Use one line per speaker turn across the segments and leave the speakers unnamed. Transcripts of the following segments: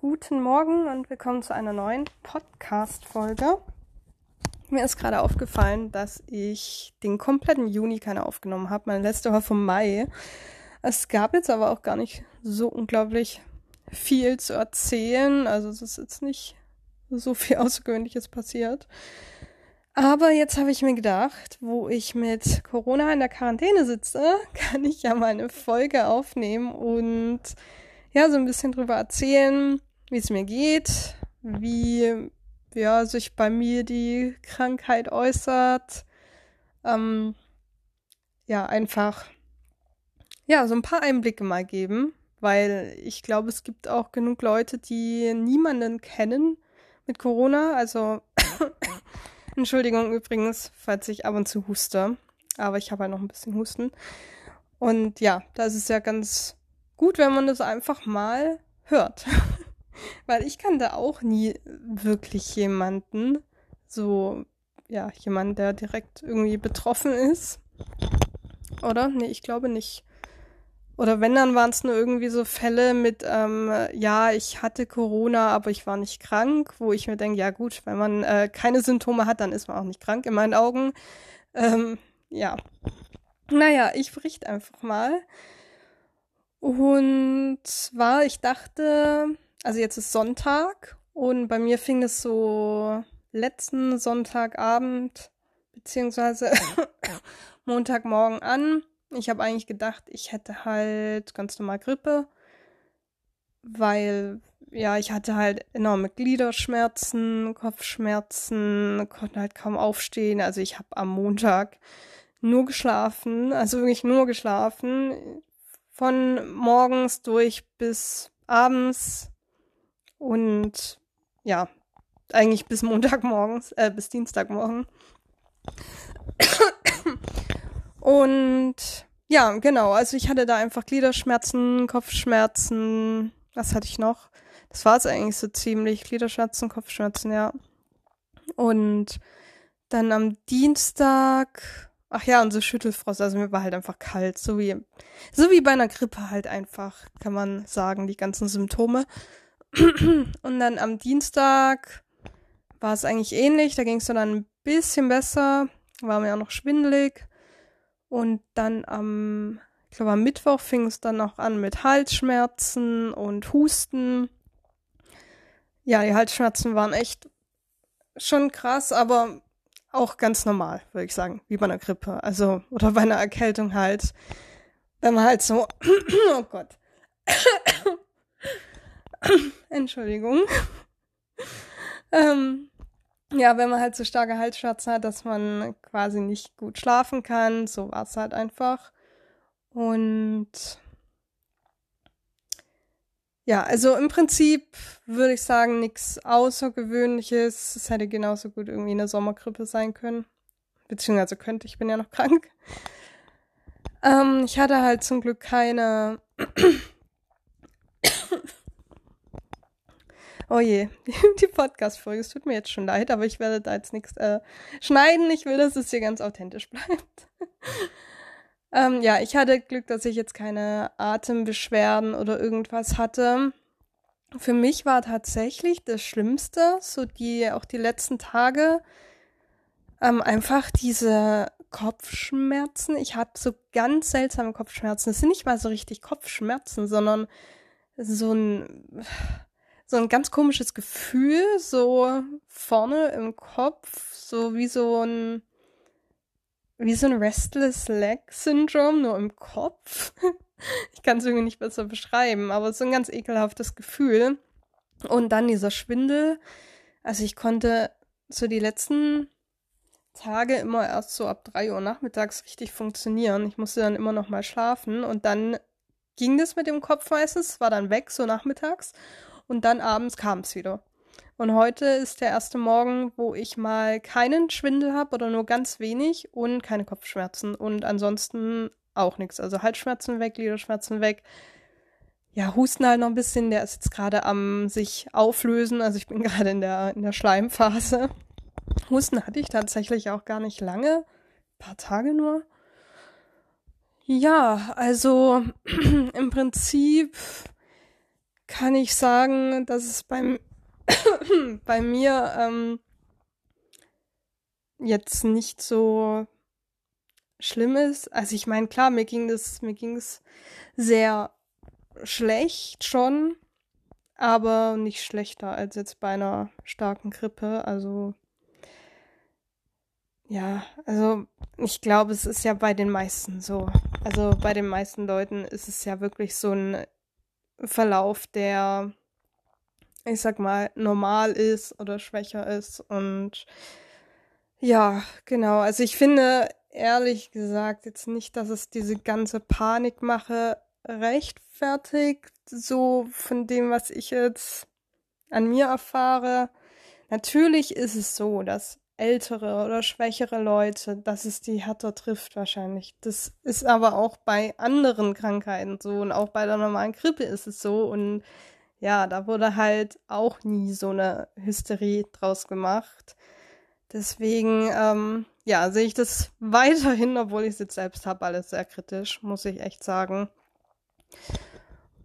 Guten Morgen und willkommen zu einer neuen Podcast-Folge. Mir ist gerade aufgefallen, dass ich den kompletten Juni keine aufgenommen habe. Meine letzte war vom Mai. Es gab jetzt aber auch gar nicht so unglaublich viel zu erzählen. Also es ist jetzt nicht so viel Außergewöhnliches passiert. Aber jetzt habe ich mir gedacht, wo ich mit Corona in der Quarantäne sitze, kann ich ja mal eine Folge aufnehmen und ja, so ein bisschen drüber erzählen, wie es mir geht, wie ja, sich bei mir die Krankheit äußert. Ähm, ja, einfach ja, so ein paar Einblicke mal geben, weil ich glaube, es gibt auch genug Leute, die niemanden kennen mit Corona. Also Entschuldigung übrigens, falls ich ab und zu huste, aber ich habe halt noch ein bisschen Husten. Und ja, da ist es ja ganz gut, wenn man das einfach mal hört. Weil ich kannte auch nie wirklich jemanden, so, ja, jemand, der direkt irgendwie betroffen ist. Oder? Nee, ich glaube nicht. Oder wenn, dann waren es nur irgendwie so Fälle mit, ähm, ja, ich hatte Corona, aber ich war nicht krank, wo ich mir denke, ja gut, wenn man äh, keine Symptome hat, dann ist man auch nicht krank in meinen Augen. Ähm, ja. Naja, ich berichte einfach mal. Und zwar, ich dachte, also jetzt ist Sonntag und bei mir fing es so letzten Sonntagabend beziehungsweise Montagmorgen an. Ich habe eigentlich gedacht, ich hätte halt ganz normal Grippe, weil ja, ich hatte halt enorme Gliederschmerzen, Kopfschmerzen, konnte halt kaum aufstehen. Also ich habe am Montag nur geschlafen, also wirklich nur geschlafen, von morgens durch bis abends und ja, eigentlich bis Montagmorgens, äh, bis Dienstagmorgen. Und ja, genau, also ich hatte da einfach Gliederschmerzen, Kopfschmerzen, was hatte ich noch? Das war es eigentlich so ziemlich, Gliederschmerzen, Kopfschmerzen, ja. Und dann am Dienstag, ach ja, und so Schüttelfrost, also mir war halt einfach kalt, so wie, so wie bei einer Grippe halt einfach, kann man sagen, die ganzen Symptome. Und dann am Dienstag war es eigentlich ähnlich. Da ging es dann ein bisschen besser. War mir auch noch schwindelig. Und dann am, ich glaube am Mittwoch fing es dann noch an mit Halsschmerzen und Husten. Ja, die Halsschmerzen waren echt schon krass, aber auch ganz normal, würde ich sagen, wie bei einer Grippe. Also, oder bei einer Erkältung halt. Wenn man halt so, oh Gott. Entschuldigung. ähm, ja, wenn man halt so starke Halsschmerzen hat, dass man quasi nicht gut schlafen kann, so war es halt einfach. Und ja, also im Prinzip würde ich sagen, nichts Außergewöhnliches. Es hätte genauso gut irgendwie eine Sommergrippe sein können. Beziehungsweise könnte, ich bin ja noch krank. Ähm, ich hatte halt zum Glück keine Oh je, die Podcast-Folge, es tut mir jetzt schon leid, aber ich werde da jetzt nichts äh, schneiden. Ich will, dass es hier ganz authentisch bleibt. ähm, ja, ich hatte Glück, dass ich jetzt keine Atembeschwerden oder irgendwas hatte. Für mich war tatsächlich das Schlimmste, so die, auch die letzten Tage, ähm, einfach diese Kopfschmerzen. Ich habe so ganz seltsame Kopfschmerzen. Es sind nicht mal so richtig Kopfschmerzen, sondern so ein so ein ganz komisches Gefühl, so vorne im Kopf, so wie so ein, wie so ein Restless Leg Syndrome, nur im Kopf. ich kann es irgendwie nicht besser beschreiben, aber so ein ganz ekelhaftes Gefühl. Und dann dieser Schwindel. Also ich konnte so die letzten Tage immer erst so ab drei Uhr nachmittags richtig funktionieren. Ich musste dann immer noch mal schlafen und dann ging das mit dem Kopf meistens, war dann weg, so nachmittags und dann abends kam es wieder. Und heute ist der erste Morgen, wo ich mal keinen Schwindel habe oder nur ganz wenig und keine Kopfschmerzen und ansonsten auch nichts. Also Halsschmerzen weg, Gliederschmerzen weg. Ja, Husten halt noch ein bisschen, der ist jetzt gerade am sich auflösen. Also ich bin gerade in der, in der Schleimphase. Husten hatte ich tatsächlich auch gar nicht lange. Ein paar Tage nur. Ja, also im Prinzip kann ich sagen, dass es beim, bei mir ähm, jetzt nicht so schlimm ist. Also ich meine, klar, mir ging das, mir ging es sehr schlecht schon, aber nicht schlechter als jetzt bei einer starken Grippe. Also ja, also ich glaube, es ist ja bei den meisten so. Also bei den meisten Leuten ist es ja wirklich so ein Verlauf, der, ich sag mal, normal ist oder schwächer ist. Und ja, genau. Also ich finde ehrlich gesagt jetzt nicht, dass es diese ganze Panikmache rechtfertigt, so von dem, was ich jetzt an mir erfahre. Natürlich ist es so, dass ältere oder schwächere Leute, dass es die härter trifft wahrscheinlich. Das ist aber auch bei anderen Krankheiten so und auch bei der normalen Grippe ist es so und ja, da wurde halt auch nie so eine Hysterie draus gemacht. Deswegen, ähm, ja, sehe ich das weiterhin, obwohl ich es jetzt selbst habe, alles sehr kritisch, muss ich echt sagen.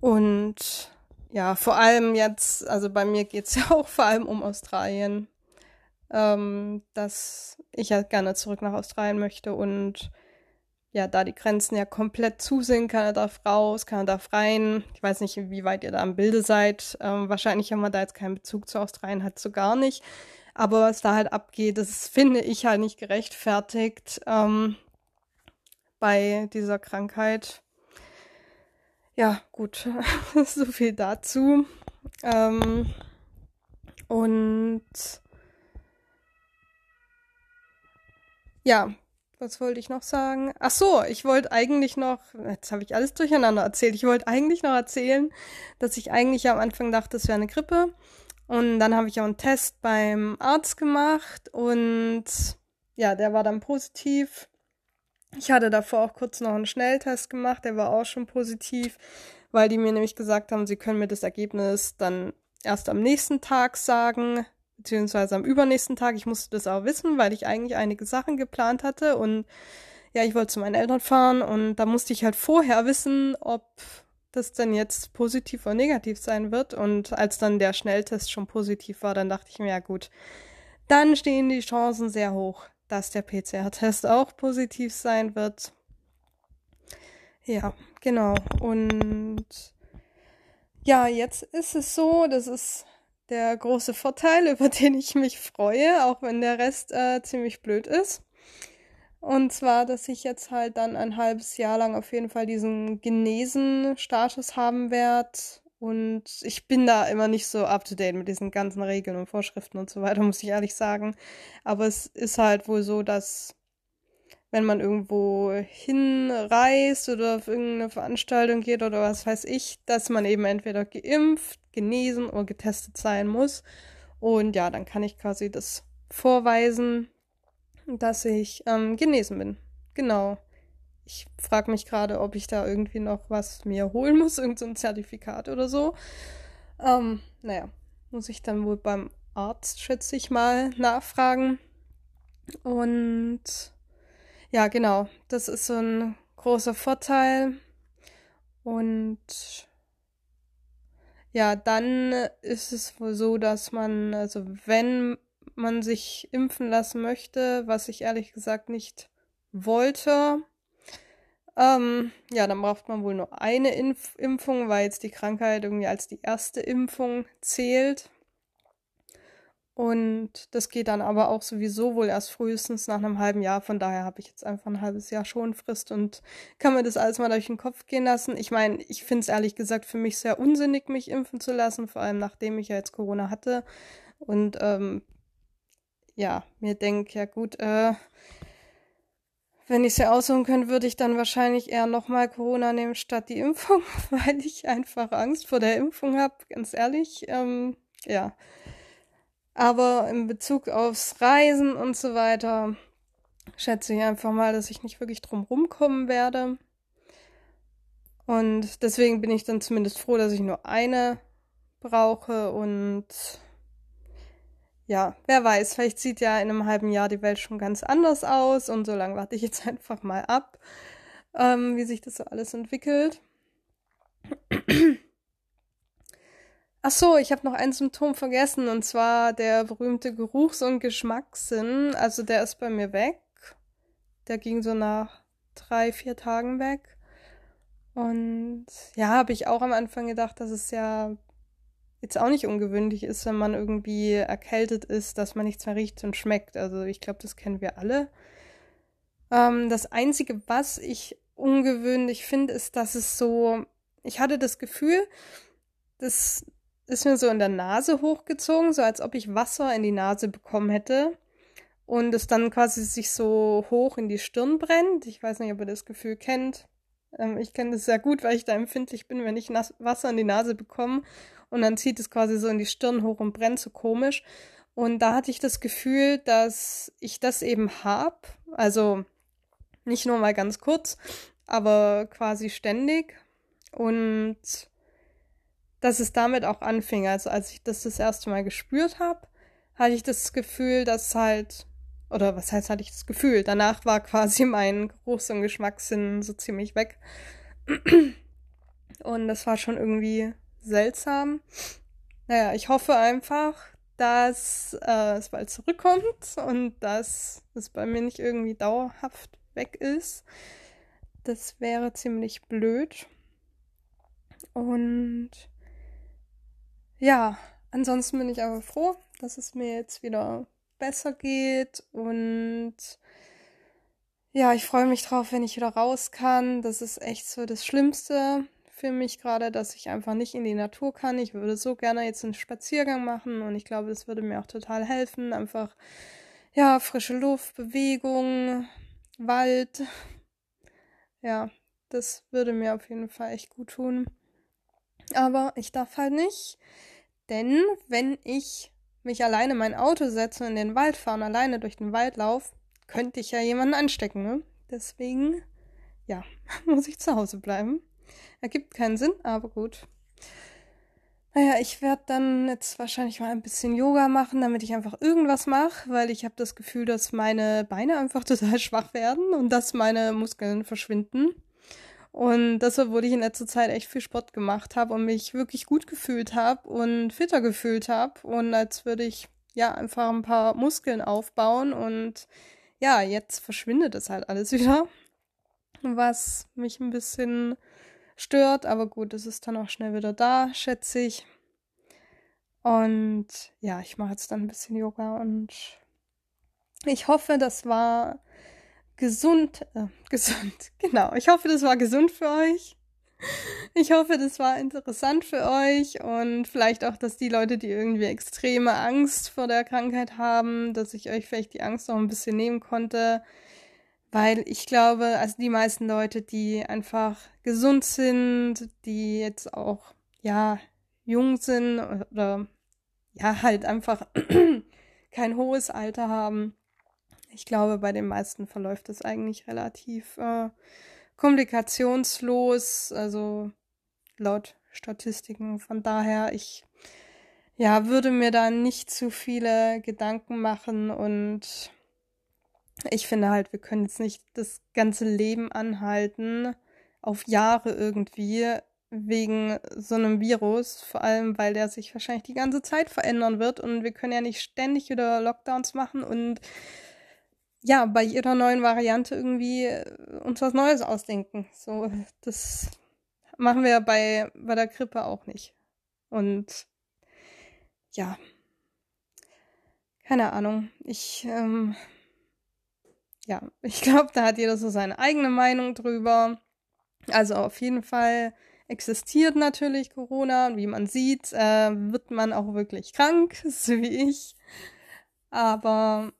Und ja, vor allem jetzt, also bei mir geht es ja auch vor allem um Australien ähm, dass ich ja gerne zurück nach Australien möchte und ja, da die Grenzen ja komplett zu sind, keiner darf raus, keiner darf rein. Ich weiß nicht, wie weit ihr da im Bilde seid. Ähm, wahrscheinlich haben wir da jetzt keinen Bezug zu Australien, halt so gar nicht. Aber was da halt abgeht, das finde ich halt nicht gerechtfertigt ähm, bei dieser Krankheit. Ja, gut, so viel dazu. Ähm, und Ja, was wollte ich noch sagen? Ach so, ich wollte eigentlich noch, jetzt habe ich alles durcheinander erzählt. Ich wollte eigentlich noch erzählen, dass ich eigentlich am Anfang dachte, es wäre eine Grippe. Und dann habe ich auch einen Test beim Arzt gemacht und ja, der war dann positiv. Ich hatte davor auch kurz noch einen Schnelltest gemacht, der war auch schon positiv, weil die mir nämlich gesagt haben, sie können mir das Ergebnis dann erst am nächsten Tag sagen beziehungsweise am übernächsten Tag. Ich musste das auch wissen, weil ich eigentlich einige Sachen geplant hatte und ja, ich wollte zu meinen Eltern fahren und da musste ich halt vorher wissen, ob das denn jetzt positiv oder negativ sein wird. Und als dann der Schnelltest schon positiv war, dann dachte ich mir, ja gut, dann stehen die Chancen sehr hoch, dass der PCR-Test auch positiv sein wird. Ja, genau. Und ja, jetzt ist es so, das ist der große Vorteil, über den ich mich freue, auch wenn der Rest äh, ziemlich blöd ist. Und zwar, dass ich jetzt halt dann ein halbes Jahr lang auf jeden Fall diesen Genesen-Status haben werde. Und ich bin da immer nicht so up to date mit diesen ganzen Regeln und Vorschriften und so weiter, muss ich ehrlich sagen. Aber es ist halt wohl so, dass wenn man irgendwo hinreist oder auf irgendeine Veranstaltung geht oder was weiß ich, dass man eben entweder geimpft, genesen oder getestet sein muss. Und ja, dann kann ich quasi das vorweisen, dass ich ähm, genesen bin. Genau. Ich frage mich gerade, ob ich da irgendwie noch was mir holen muss, irgendein so Zertifikat oder so. Ähm, naja, muss ich dann wohl beim Arzt, schätze ich mal, nachfragen. Und ja, genau. Das ist so ein großer Vorteil. Und ja, dann ist es wohl so, dass man, also wenn man sich impfen lassen möchte, was ich ehrlich gesagt nicht wollte, ähm, ja, dann braucht man wohl nur eine Impf Impfung, weil jetzt die Krankheit irgendwie als die erste Impfung zählt. Und das geht dann aber auch sowieso wohl erst frühestens nach einem halben Jahr. Von daher habe ich jetzt einfach ein halbes Jahr Schonfrist und kann mir das alles mal durch den Kopf gehen lassen. Ich meine, ich finde es ehrlich gesagt für mich sehr unsinnig, mich impfen zu lassen, vor allem nachdem ich ja jetzt Corona hatte. Und ähm, ja, mir denke, ja gut, äh, wenn ich es ja aussuchen könnte, würde ich dann wahrscheinlich eher nochmal Corona nehmen statt die Impfung, weil ich einfach Angst vor der Impfung habe, ganz ehrlich. Ähm, ja. Aber in Bezug aufs Reisen und so weiter schätze ich einfach mal, dass ich nicht wirklich drum rumkommen werde. Und deswegen bin ich dann zumindest froh, dass ich nur eine brauche und ja, wer weiß, vielleicht sieht ja in einem halben Jahr die Welt schon ganz anders aus und so lange warte ich jetzt einfach mal ab, ähm, wie sich das so alles entwickelt. Ach so, ich habe noch ein Symptom vergessen und zwar der berühmte Geruchs- und Geschmackssinn. Also der ist bei mir weg. Der ging so nach drei, vier Tagen weg. Und ja, habe ich auch am Anfang gedacht, dass es ja jetzt auch nicht ungewöhnlich ist, wenn man irgendwie erkältet ist, dass man nichts mehr riecht und schmeckt. Also ich glaube, das kennen wir alle. Ähm, das Einzige, was ich ungewöhnlich finde, ist, dass es so, ich hatte das Gefühl, das ist mir so in der Nase hochgezogen, so als ob ich Wasser in die Nase bekommen hätte und es dann quasi sich so hoch in die Stirn brennt. Ich weiß nicht, ob ihr das Gefühl kennt. Ähm, ich kenne das sehr gut, weil ich da empfindlich bin, wenn ich Nas Wasser in die Nase bekomme und dann zieht es quasi so in die Stirn hoch und brennt so komisch. Und da hatte ich das Gefühl, dass ich das eben hab. Also nicht nur mal ganz kurz, aber quasi ständig. Und dass es damit auch anfing. Also als ich das das erste Mal gespürt habe, hatte ich das Gefühl, dass halt, oder was heißt, hatte ich das Gefühl, danach war quasi mein Geruchs- und Geschmackssinn so ziemlich weg. Und das war schon irgendwie seltsam. Naja, ich hoffe einfach, dass äh, es bald zurückkommt und dass es bei mir nicht irgendwie dauerhaft weg ist. Das wäre ziemlich blöd. Und ja, ansonsten bin ich aber froh, dass es mir jetzt wieder besser geht und ja, ich freue mich drauf, wenn ich wieder raus kann. Das ist echt so das Schlimmste für mich gerade, dass ich einfach nicht in die Natur kann. Ich würde so gerne jetzt einen Spaziergang machen und ich glaube, das würde mir auch total helfen. Einfach, ja, frische Luft, Bewegung, Wald. Ja, das würde mir auf jeden Fall echt gut tun. Aber ich darf halt nicht, denn wenn ich mich alleine in mein Auto setze und in den Wald fahre und alleine durch den Wald laufe, könnte ich ja jemanden anstecken, ne? Deswegen, ja, muss ich zu Hause bleiben. Ergibt keinen Sinn, aber gut. Naja, ich werde dann jetzt wahrscheinlich mal ein bisschen Yoga machen, damit ich einfach irgendwas mache, weil ich habe das Gefühl, dass meine Beine einfach total schwach werden und dass meine Muskeln verschwinden. Und deshalb wurde ich in letzter Zeit echt viel Sport gemacht habe und mich wirklich gut gefühlt habe und fitter gefühlt habe und als würde ich ja einfach ein paar Muskeln aufbauen und ja, jetzt verschwindet es halt alles wieder, was mich ein bisschen stört, aber gut, es ist dann auch schnell wieder da, schätze ich. Und ja, ich mache jetzt dann ein bisschen Yoga und ich hoffe, das war gesund, äh, gesund, genau. Ich hoffe, das war gesund für euch. Ich hoffe, das war interessant für euch und vielleicht auch, dass die Leute, die irgendwie extreme Angst vor der Krankheit haben, dass ich euch vielleicht die Angst auch ein bisschen nehmen konnte. Weil ich glaube, also die meisten Leute, die einfach gesund sind, die jetzt auch, ja, jung sind oder ja, halt einfach kein hohes Alter haben, ich glaube, bei den meisten verläuft es eigentlich relativ äh, komplikationslos, also laut Statistiken. Von daher, ich ja, würde mir da nicht zu viele Gedanken machen und ich finde halt, wir können jetzt nicht das ganze Leben anhalten, auf Jahre irgendwie, wegen so einem Virus, vor allem weil der sich wahrscheinlich die ganze Zeit verändern wird und wir können ja nicht ständig wieder Lockdowns machen und ja, bei jeder neuen Variante irgendwie äh, uns was Neues ausdenken. So, das machen wir bei, bei der Grippe auch nicht. Und ja, keine Ahnung. Ich, ähm, ja, ich glaube, da hat jeder so seine eigene Meinung drüber. Also auf jeden Fall existiert natürlich Corona und wie man sieht, äh, wird man auch wirklich krank, so wie ich. Aber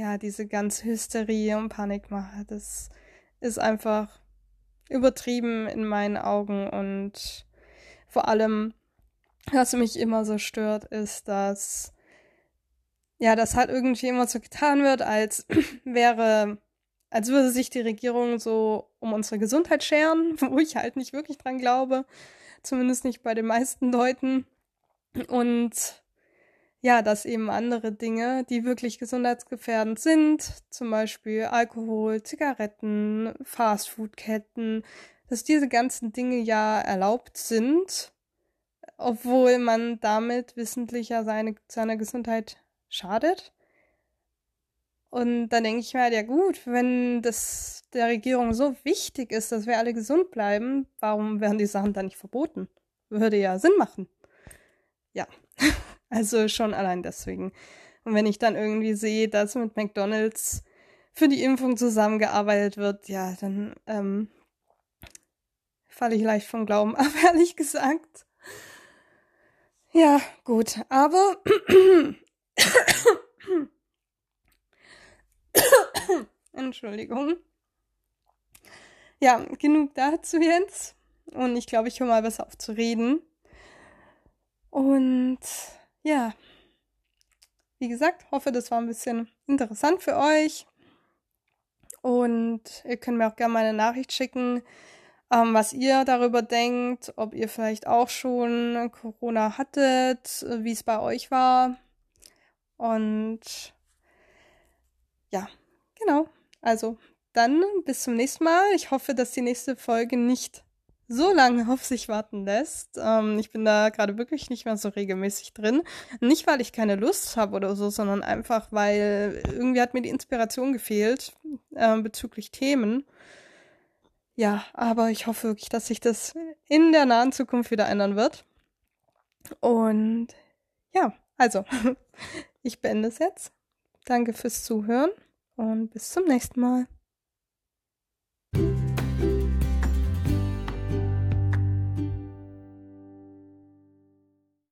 ja, diese ganze Hysterie und Panikmache, das ist einfach übertrieben in meinen Augen und vor allem, was mich immer so stört, ist, dass ja, das halt irgendwie immer so getan wird, als wäre, als würde sich die Regierung so um unsere Gesundheit scheren, wo ich halt nicht wirklich dran glaube, zumindest nicht bei den meisten Leuten. Und ja, dass eben andere Dinge, die wirklich gesundheitsgefährdend sind, zum Beispiel Alkohol, Zigaretten, Fastfoodketten, dass diese ganzen Dinge ja erlaubt sind, obwohl man damit wissentlich ja seine, seiner Gesundheit schadet. Und dann denke ich mir halt, ja gut, wenn das der Regierung so wichtig ist, dass wir alle gesund bleiben, warum werden die Sachen dann nicht verboten? Würde ja Sinn machen. Ja, also schon allein deswegen. Und wenn ich dann irgendwie sehe, dass mit McDonald's für die Impfung zusammengearbeitet wird, ja, dann ähm, falle ich leicht vom Glauben ab, ehrlich gesagt. Ja, gut, aber Entschuldigung. Ja, genug dazu jetzt. Und ich glaube, ich höre mal besser auf zu reden. Und ja, wie gesagt, hoffe, das war ein bisschen interessant für euch. Und ihr könnt mir auch gerne mal eine Nachricht schicken, ähm, was ihr darüber denkt, ob ihr vielleicht auch schon Corona hattet, wie es bei euch war. Und ja, genau. Also dann bis zum nächsten Mal. Ich hoffe, dass die nächste Folge nicht so lange auf sich warten lässt. Ähm, ich bin da gerade wirklich nicht mehr so regelmäßig drin. Nicht, weil ich keine Lust habe oder so, sondern einfach, weil irgendwie hat mir die Inspiration gefehlt äh, bezüglich Themen. Ja, aber ich hoffe wirklich, dass sich das in der nahen Zukunft wieder ändern wird. Und ja, also, ich beende es jetzt. Danke fürs Zuhören und bis zum nächsten Mal.